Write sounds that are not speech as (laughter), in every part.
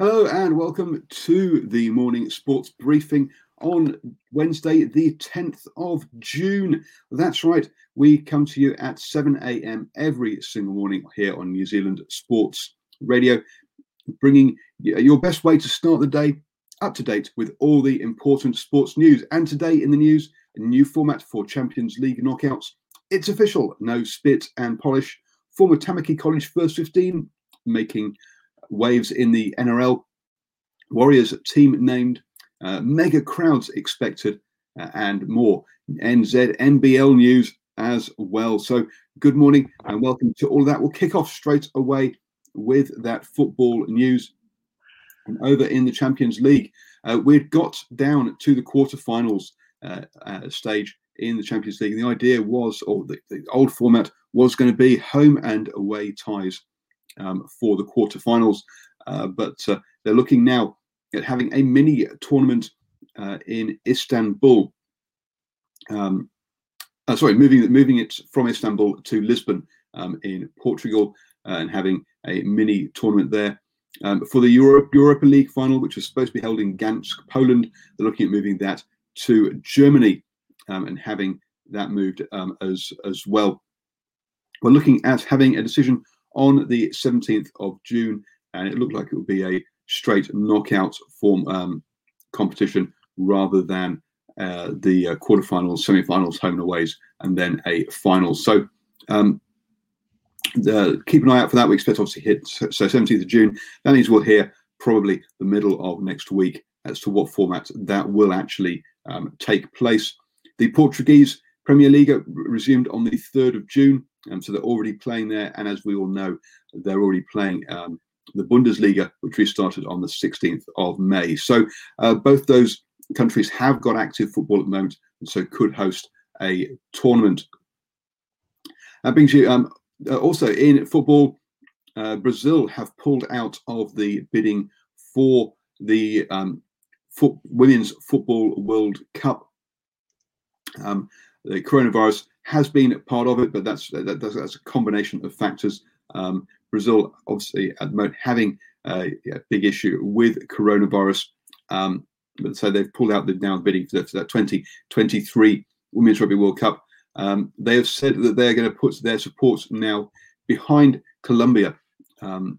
Hello and welcome to the morning sports briefing on Wednesday, the 10th of June. That's right, we come to you at 7 a.m. every single morning here on New Zealand Sports Radio, bringing your best way to start the day up to date with all the important sports news. And today in the news, a new format for Champions League knockouts. It's official, no spit and polish. Former Tamaki College first 15 making waves in the NRL. Warriors team named, uh, mega crowds expected, uh, and more. NZ NBL news as well. So, good morning and welcome to all of that. We'll kick off straight away with that football news. And over in the Champions League, uh, we'd got down to the quarterfinals uh, uh, stage in the Champions League. And the idea was, or the, the old format was going to be home and away ties um, for the quarterfinals. Uh, but uh, they're looking now at having a mini tournament uh, in Istanbul. Um, uh, sorry, moving moving it from Istanbul to Lisbon um, in Portugal uh, and having a mini tournament there. Um, for the Europe, Europa League final, which was supposed to be held in Gdansk, Poland, they're looking at moving that to Germany um, and having that moved um, as as well. We're looking at having a decision on the 17th of June, and it looked like it would be a straight knockout form um, competition rather than uh, the uh, quarterfinals, semi-finals, home and aways, and then a final. So um, the, keep an eye out for that. We expect obviously hit so 17th of June. That means we'll hear probably the middle of next week as to what format that will actually um, take place. The Portuguese Premier League resumed on the 3rd of June, um, so they're already playing there. And as we all know, they're already playing um, the Bundesliga, which restarted on the 16th of May. So uh, both those countries have got active football at the moment, and so could host a tournament. That brings you um, uh, also in football. Uh, Brazil have pulled out of the bidding for the um, Women's Football World Cup. Um, the coronavirus has been part of it, but that's that, that's, that's, a combination of factors. Um, Brazil, obviously, at the moment having a, a big issue with coronavirus, um, but so they've pulled out the now bidding for, that 2023 Women's Rugby World Cup. Um, they have said that they're going to put their support now behind Colombia, um,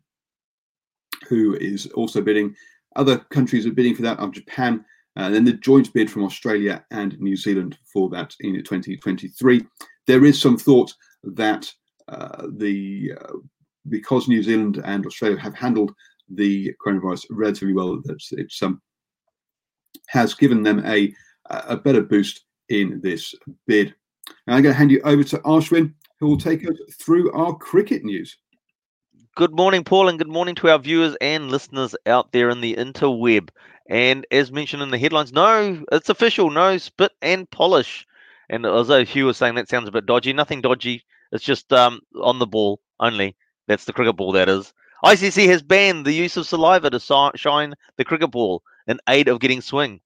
who is also bidding. Other countries are bidding for that are Japan, and then the joint bid from Australia and New Zealand for that in 2023. There is some thought that uh, the uh, because New Zealand and Australia have handled the coronavirus relatively well, that it's um, has given them a a better boost in this bid. Now I'm going to hand you over to Ashwin, who will take us through our cricket news. Good morning, Paul, and good morning to our viewers and listeners out there in the interweb. And as mentioned in the headlines, no, it's official, no spit and polish. And although Hugh was saying that sounds a bit dodgy, nothing dodgy. It's just um, on the ball only. That's the cricket ball, that is. ICC has banned the use of saliva to shine the cricket ball in aid of getting swing.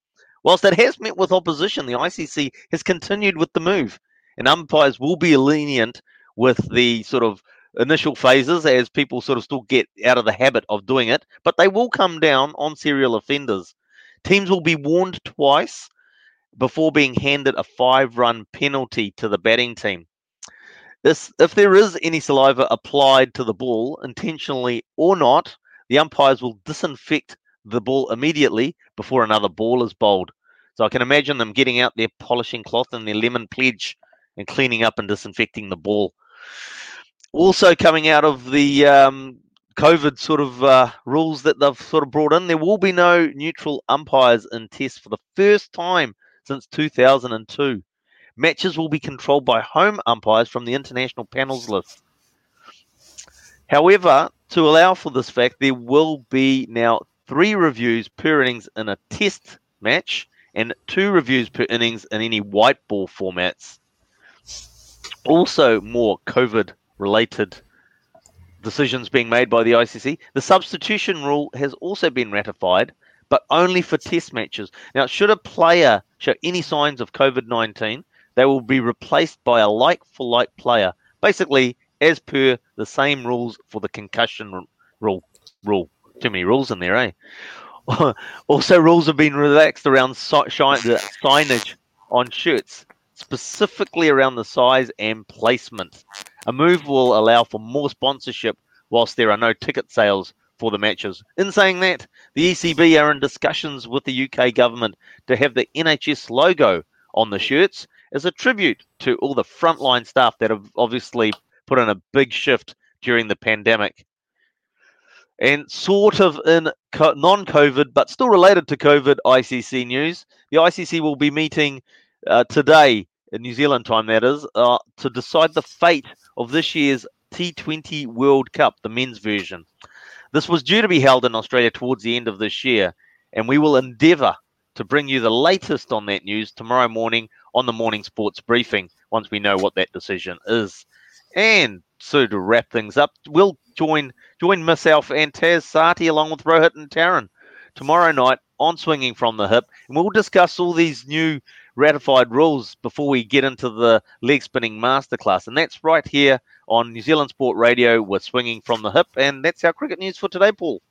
Whilst it has met with opposition, the ICC has continued with the move, and umpires will be lenient with the sort of initial phases as people sort of still get out of the habit of doing it, but they will come down on serial offenders. Teams will be warned twice before being handed a five run penalty to the batting team. This, if there is any saliva applied to the ball, intentionally or not, the umpires will disinfect the ball immediately before another ball is bowled. So I can imagine them getting out their polishing cloth and their lemon pledge and cleaning up and disinfecting the ball. Also, coming out of the um, COVID sort of uh, rules that they've sort of brought in, there will be no neutral umpires in tests for the first time since 2002. Matches will be controlled by home umpires from the international panels list. However, to allow for this fact, there will be now three reviews per innings in a test match and two reviews per innings in any white ball formats. Also, more COVID related decisions being made by the ICC. The substitution rule has also been ratified, but only for test matches. Now, should a player show any signs of COVID 19, they will be replaced by a like for like player, basically as per the same rules for the concussion rule. Rule. Too many rules in there, eh? (laughs) also, rules have been relaxed around si- signage on shirts, specifically around the size and placement. A move will allow for more sponsorship whilst there are no ticket sales for the matches. In saying that, the ECB are in discussions with the UK government to have the NHS logo on the shirts as a tribute to all the frontline staff that have obviously put in a big shift during the pandemic. And sort of in non COVID, but still related to COVID ICC news, the ICC will be meeting uh, today, New Zealand time, that is, uh, to decide the fate of this year's T20 World Cup, the men's version. This was due to be held in Australia towards the end of this year, and we will endeavour to bring you the latest on that news tomorrow morning on the morning sports briefing once we know what that decision is. And so to wrap things up, we'll join join myself and Taz Sati along with Rohit and Taryn tomorrow night on Swinging from the Hip, and we'll discuss all these new ratified rules before we get into the leg spinning masterclass. And that's right here on New Zealand Sport Radio with Swinging from the Hip. And that's our cricket news for today, Paul.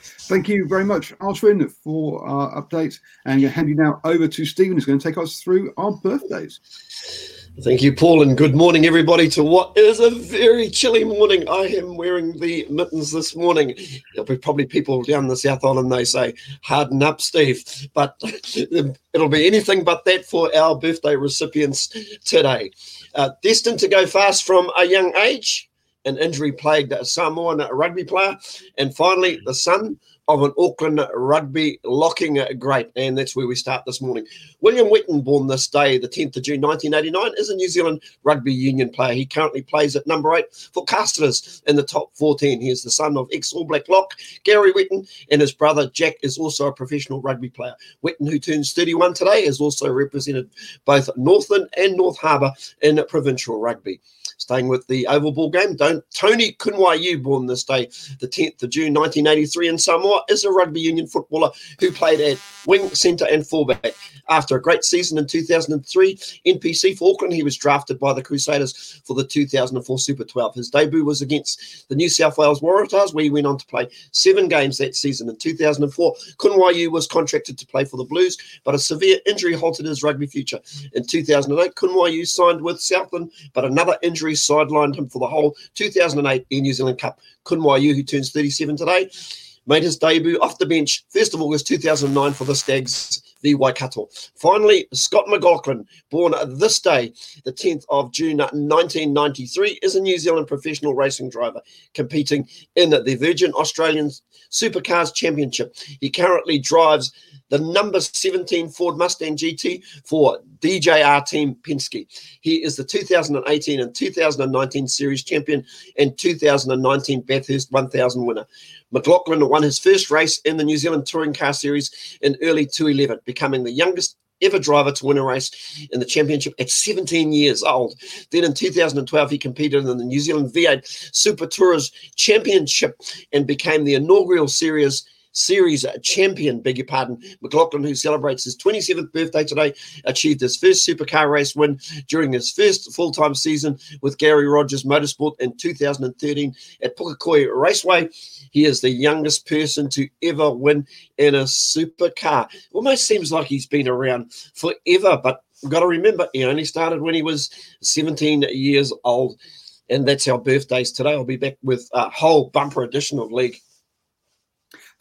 Thank you very much, Ashwin, for our update. And I'm going to hand you now over to Stephen, who's going to take us through our birthdays. Thank you, Paul, and good morning, everybody, to what is a very chilly morning. I am wearing the mittens this morning. There'll be probably people down the South Island, they say, harden up, Steve. But (laughs) it'll be anything but that for our birthday recipients today. Uh, destined to go fast from a young age, an injury plagued Samoan rugby player, and finally, the son of an Auckland rugby locking uh, great. And that's where we start this morning. William Whetton, born this day, the 10th of June 1989, is a New Zealand rugby union player. He currently plays at number eight for Castres in the top 14. He is the son of ex All Black lock Gary Whetton, and his brother Jack is also a professional rugby player. Whetton, who turns 31 today, has also represented both Northland and North Harbour in provincial rugby. Staying with the oval ball game, Tony Koonwaiyou, born this day, the 10th of June 1983 in Samoa, is a rugby union footballer who played at wing, centre, and fullback. After a great season in 2003 NPC for Auckland, he was drafted by the Crusaders for the 2004 Super 12. His debut was against the New South Wales Waratahs, where he went on to play seven games that season. In 2004, Koonwaiyou was contracted to play for the Blues, but a severe injury halted his rugby future. In 2008, Koonwaiyou signed with Southland, but another injury sidelined him for the whole 2008 Air New Zealand Cup. Koonwaiyou, who turns 37 today, made his debut off the bench 1st of August 2009 for the Stags v Waikato. Finally, Scott McLaughlin, born this day, the 10th of June 1993, is a New Zealand professional racing driver competing in the Virgin Australian Supercars Championship. He currently drives the number 17 Ford Mustang GT for DJR Team Penske. He is the 2018 and 2019 Series champion and 2019 Bathurst 1000 winner. McLaughlin won his first race in the New Zealand Touring Car Series in early 2011, becoming the youngest ever driver to win a race in the championship at 17 years old. Then in 2012, he competed in the New Zealand V8 Super Tourers Championship and became the inaugural series Series uh, champion, beg your pardon, McLaughlin, who celebrates his 27th birthday today, achieved his first supercar race win during his first full time season with Garry Rogers Motorsport in 2013 at Pukekohe Raceway. He is the youngest person to ever win in a supercar. Almost seems like he's been around forever, but got to remember he only started when he was 17 years old. And that's our birthdays today. I'll be back with a whole bumper edition of League.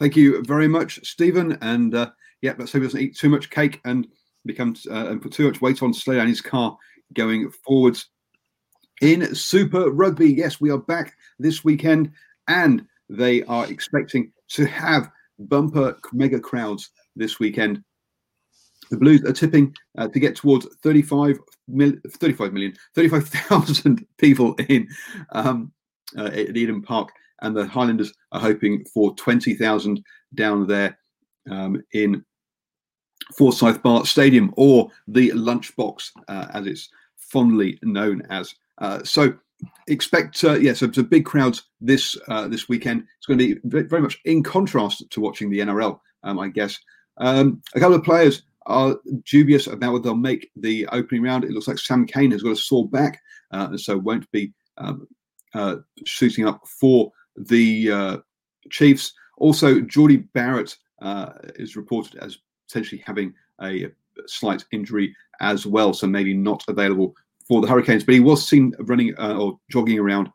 Thank you very much, Stephen. And uh, yeah, let's hope he doesn't eat too much cake and becomes uh, and put too much weight on slow down his car going forwards. In Super Rugby, yes, we are back this weekend, and they are expecting to have bumper mega crowds this weekend. The Blues are tipping uh, to get towards 35, mil, 35 million, 35,000 (laughs) people in um, uh, at Eden Park and the Highlanders are hoping for 20,000 down there um, in Forsyth Barr Stadium or the Lunchbox, uh, as it's fondly known as. Uh, so expect, uh, yeah, so big crowds this uh, this weekend. It's going to be very much in contrast to watching the NRL, um, I guess. Um, a couple of players are dubious about whether they'll make the opening round. It looks like Sam Cane has got a sore back, uh, and so won't be um, uh, shooting up for the uh, Chiefs. Also, Jordie Barrett uh, is reported as potentially having a slight injury as well, so maybe not available for the Hurricanes. But he was seen running uh, or jogging around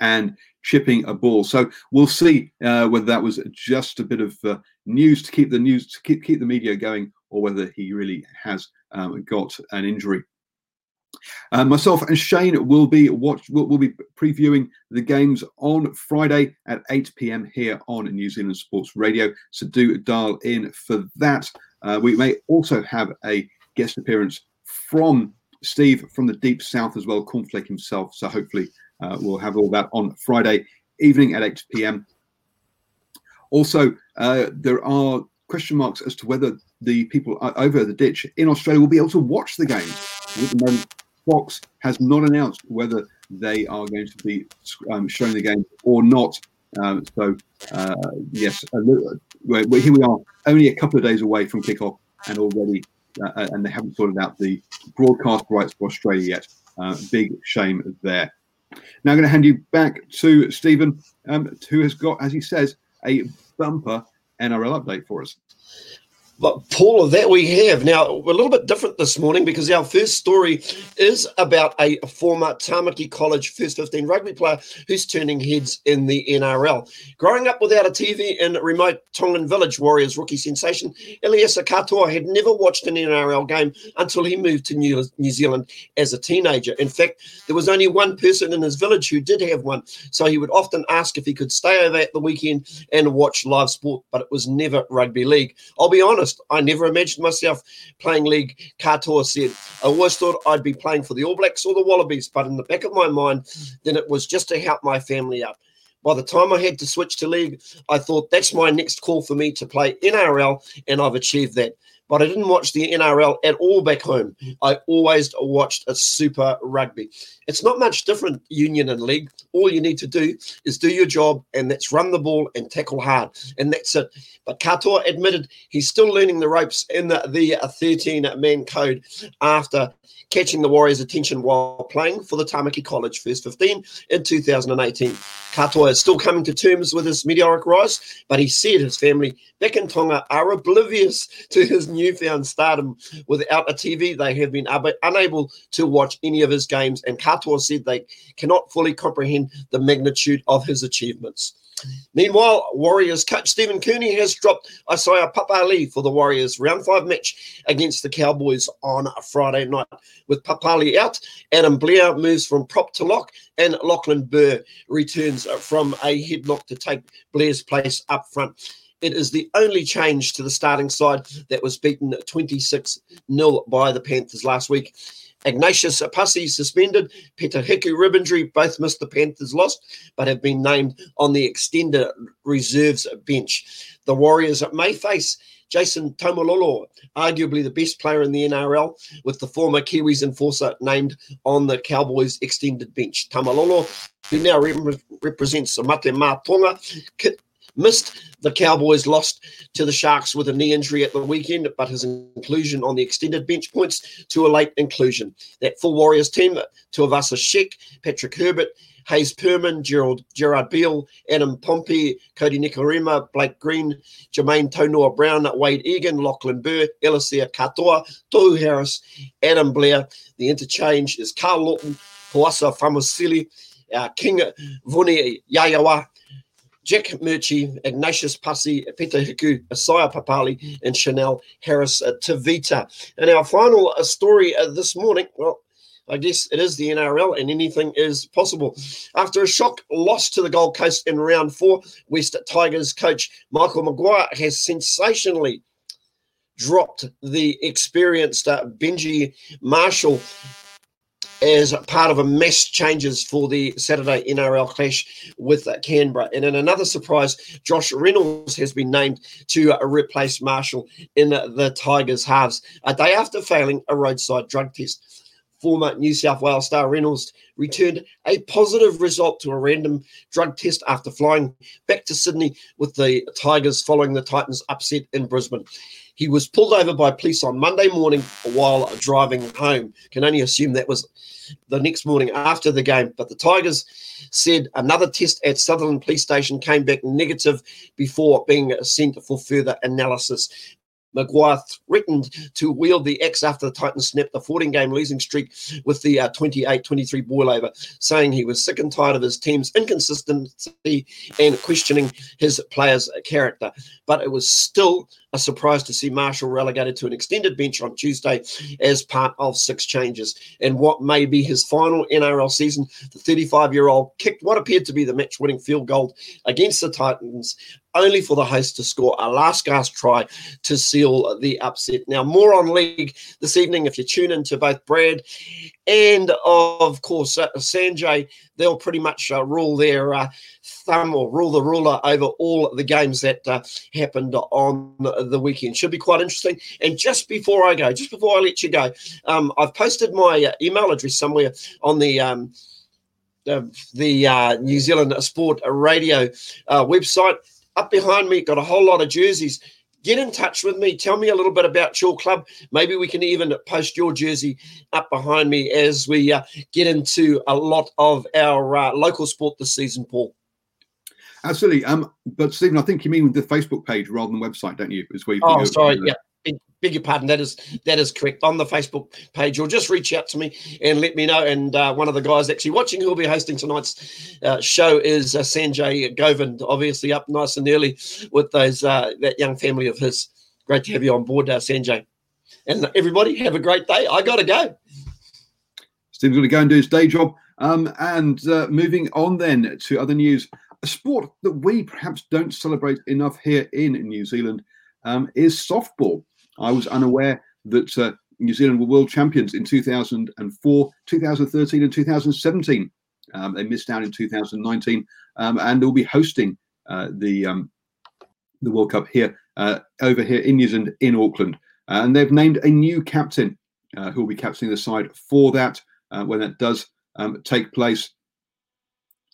and chipping a ball. So we'll see uh, whether that was just a bit of uh, news to keep the news to keep keep the media going, or whether he really has um, got an injury. Uh, myself and Shane will be watch will, will be previewing the games on Friday at 8 p.m. here on New Zealand Sports Radio. So do dial in for that. Uh, we may also have a guest appearance from Steve from the deep south as well, Cornflake himself. So hopefully uh, we'll have all that on Friday evening at 8 p.m. Also, uh, there are question marks as to whether the people over the ditch in Australia will be able to watch the games. Fox has not announced whether they are going to be um, showing the game or not. Um, so, uh, yes, uh, here we are, only a couple of days away from kickoff, and already, uh, and they haven't sorted out the broadcast rights for Australia yet. Uh, big shame there. Now, I'm going to hand you back to Stephen, um, who has got, as he says, a bumper NRL update for us. But Paul, that we have now we're a little bit different this morning because our first story is about a former Tamaki College first 15 rugby player who's turning heads in the NRL. Growing up without a TV in remote Tongan village, Warriors rookie sensation Eliesa Katoa had never watched an NRL game until he moved to New, New Zealand as a teenager. In fact, there was only one person in his village who did have one, so he would often ask if he could stay over at the weekend and watch live sport, but it was never rugby league. I'll be honest honest, I never imagined myself playing league. Katoa said, I always thought I'd be playing for the All Blacks or the Wallabies, but in the back of my mind, then it was just to help my family out. By the time I had to switch to league, I thought that's my next call for me to play NRL, and I've achieved that but I didn't watch the NRL at all back home. I always watched a Super Rugby. It's not much different, Union and League. All you need to do is do your job, and that's run the ball and tackle hard, and that's it. But Katoa admitted he's still learning the ropes in the, the 13 man code after catching the Warriors' attention while playing for the Tamaki College First 15 in 2018. Katoa is still coming to terms with his meteoric rise, but he said his family back in Tonga are oblivious to his newfound stardom. Without a TV, they have been ab- unable to watch any of his games, and Katoa said they cannot fully comprehend the magnitude of his achievements. Meanwhile, Warriors coach Stephen Kearney has dropped Isaiah Papali for the Warriors round five match against the Cowboys on a Friday night. With Papali out, Adam Blair moves from prop to lock, and Lachlan Burr returns from a headlock to take Blair's place up front. It is the only change to the starting side that was beaten 26 0 by the Panthers last week. Agnatius Paasi suspended. Peter Hiku rib injury. Both missed the Panthers' loss, but have been named on the extended reserves bench. The Warriors may face Jason Taumalolo, arguably the best player in the NRL, with the former Kiwis enforcer named on the Cowboys' extended bench. Taumalolo, who now rep- represents Mate Ma'a Tonga, missed. The Cowboys lost to the Sharks with a knee injury at the weekend, but his inclusion on the extended bench points to a late inclusion. That full Warriors team, Tuivasa Sheck, Patrick Herbert, Hayze Perham, Gerald, Gerard Beale, Adam Pompey, Cody Nikorima, Blake Green, Jamayne Taunoa Brown, Wade Egan, Lachlan Burr, Eliesa Katoa, Tohu Harris, Adam Blair. The interchange is Karl Lawton, Poasa Faamausili, uh, King Vuni Yayawa, Jack Murchie, Agnatius Paasi, Peter Hiku, Isaiah Papali, and Chanel Harris Tavita. And our final uh, story uh, this morning, well, I guess it is the NRL and anything is possible. After a shock loss to the Gold Coast in round four, West Tigers coach Michael Maguire has sensationally dropped the experienced uh, Benji Marshall as part of a mass changes for the Saturday NRL clash with Canberra. And in another surprise, Josh Reynolds has been named to replace Marshall in the Tigers' halves a day after failing a roadside drug test former New South Wales star Reynolds returned a positive result to a random drug test after flying back to Sydney with the Tigers following the Titans' upset in Brisbane. He was pulled over by police on Monday morning while driving home. Can only assume that was the next morning after the game. But the Tigers said another test at Sutherland Police Station came back negative before being sent for further analysis. Maguire threatened to wield the axe after the Titans snapped the 14 game losing streak with the 28 uh, 23 boil over, saying he was sick and tired of his team's inconsistency and questioning his players' character. But it was still a surprise to see Marshall relegated to an extended bench on Tuesday as part of six changes. And what may be his final NRL season, the 35 year old kicked what appeared to be the match winning field goal against the Titans only for the host to score a last gasp try to seal the upset. Now, more on league this evening if you tune in to both Brad and, of course, uh, Sanjay. They'll pretty much uh, rule their uh, thumb or rule the ruler over all the games that uh, happened on the weekend. Should be quite interesting. And just before I go, just before I let you go, um, I've posted my uh, email address somewhere on the. Um, the uh, New Zealand Sport Radio website up behind me, got a whole lot of jerseys. Get in touch with me. Tell me a little bit about your club. Maybe we can even post your jersey up behind me as we uh, get into a lot of our uh, local sport this season, Paul. Absolutely. Um, but Stephen, I think you mean the Facebook page rather than website, don't you? Is where you oh, sorry. Yeah beg your pardon. That is that is correct. On the Facebook page, or just reach out to me and let me know. And uh, one of the guys actually watching who will be hosting tonight's uh, show is uh, Sanjay Govind, obviously up nice and early with those uh, that young family of his. Great to have you on board, uh, Sanjay. And everybody, have a great day. I got to go. Steve's going to go and do his day job. Um, and uh, moving on then to other news, a sport that we perhaps don't celebrate enough here in New Zealand um, is softball. I was unaware that uh, New Zealand were world champions in 2004, 2013, and 2017. Um, they missed out in 2019, um, and they'll be hosting uh, the um, the World Cup here uh, over here in New Zealand in Auckland. and they've named a new captain uh, who will be captaining the side for that uh, when that does um, take place.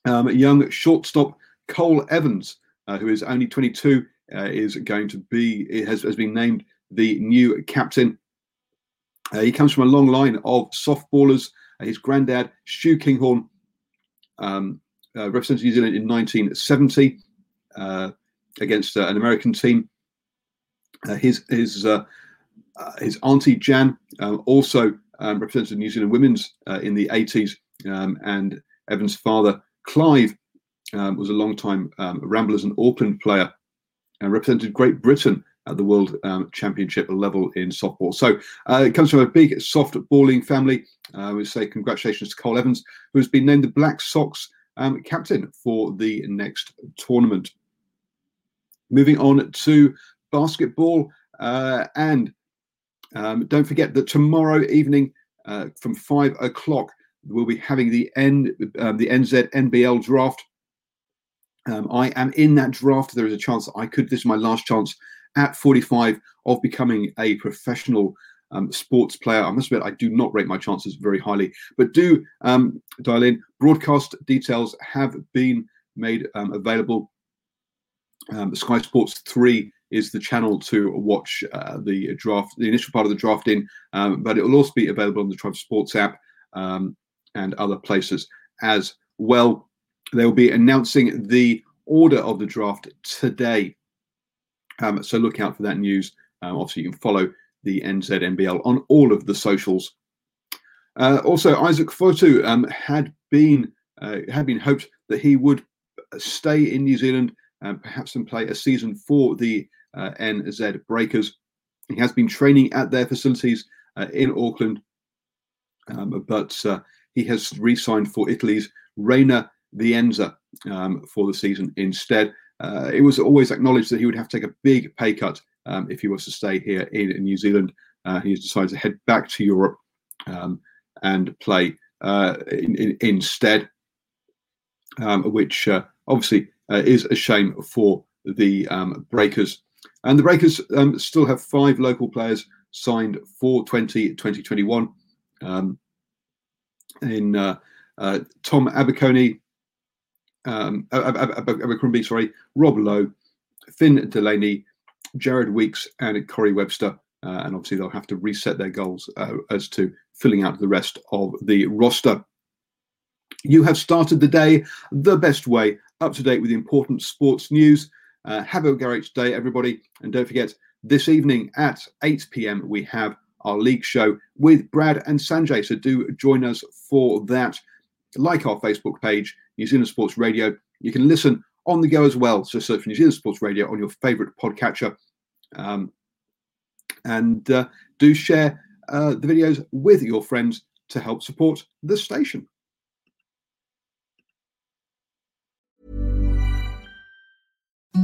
Um, young shortstop Cole Evans, uh, who is only 22, is going to be has, has been named the new captain. Uh, he comes from a long line of softballers. Uh, his granddad, Stu Kinghorn, um, uh, represented New Zealand in 1970 uh, against uh, an American team. Uh, his his his auntie Jan um, also um, represented New Zealand women's in the 80s, um, and Evan's father Clive um, was a long-time um, Ramblers and Auckland player and represented Great Britain at the World um, Championship level in softball. So uh, it comes from a big softballing family. Uh, we say congratulations to Cole Evans, who has been named the Black Sox um, captain for the next tournament. Moving on to basketball, uh, and um, don't forget that tomorrow evening uh, from five o'clock we'll be having the N um, the NZ NBL draft. Um, I am in that draft. There is a chance I could. This is my last chance at 45 of becoming a professional um, sports player. I must admit, I do not rate my chances very highly, but do um, dial in. Broadcast details have been made um, available Um, Sky Sports 3 is the channel to watch uh, the draft, the initial part of the draft in, um, but it will also be available on the Tribe Sports app um, and other places as well. They will be announcing the order of the draft today. Um, so look out for that news. Um, obviously, you can follow the NZNBL on all of the socials. Uh, also, Isaac Fotu um, had been uh, had been hoped that he would stay in New Zealand and perhaps and play a season for the uh, NZ Breakers. He has been training at their facilities uh, in Auckland, um, but uh, he has re-signed for Italy's Reyer Venezia um, for the season instead. Uh, it was always acknowledged that he would have to take a big pay cut um, if he was to stay here in, in New Zealand. Uh, he decided to head back to Europe um, and play uh, in, in, instead, um, which uh, obviously uh, is a shame for the um, Breakers. And the Breakers um, still have five local players signed for 20, 2021 um, in uh, Tom Abercrombie, um, Abercrombie, sorry, Rob Loe, Finn Delany, Jared Weeks, and Corey Webster. Uh, and obviously, they'll have to reset their goals uh, as to filling out the rest of the roster. You have started the day the best way, up to date with the important sports news. Uh, have a great day, everybody. And don't forget, this evening at 8 p.m., we have our league show with Brad and Sanjay. So do join us for that. Like our Facebook page, New Zealand Sports Radio. You can listen on the go as well. So search for New Zealand Sports Radio on your favorite podcatcher. Um, and uh, do share uh, the videos with your friends to help support the station.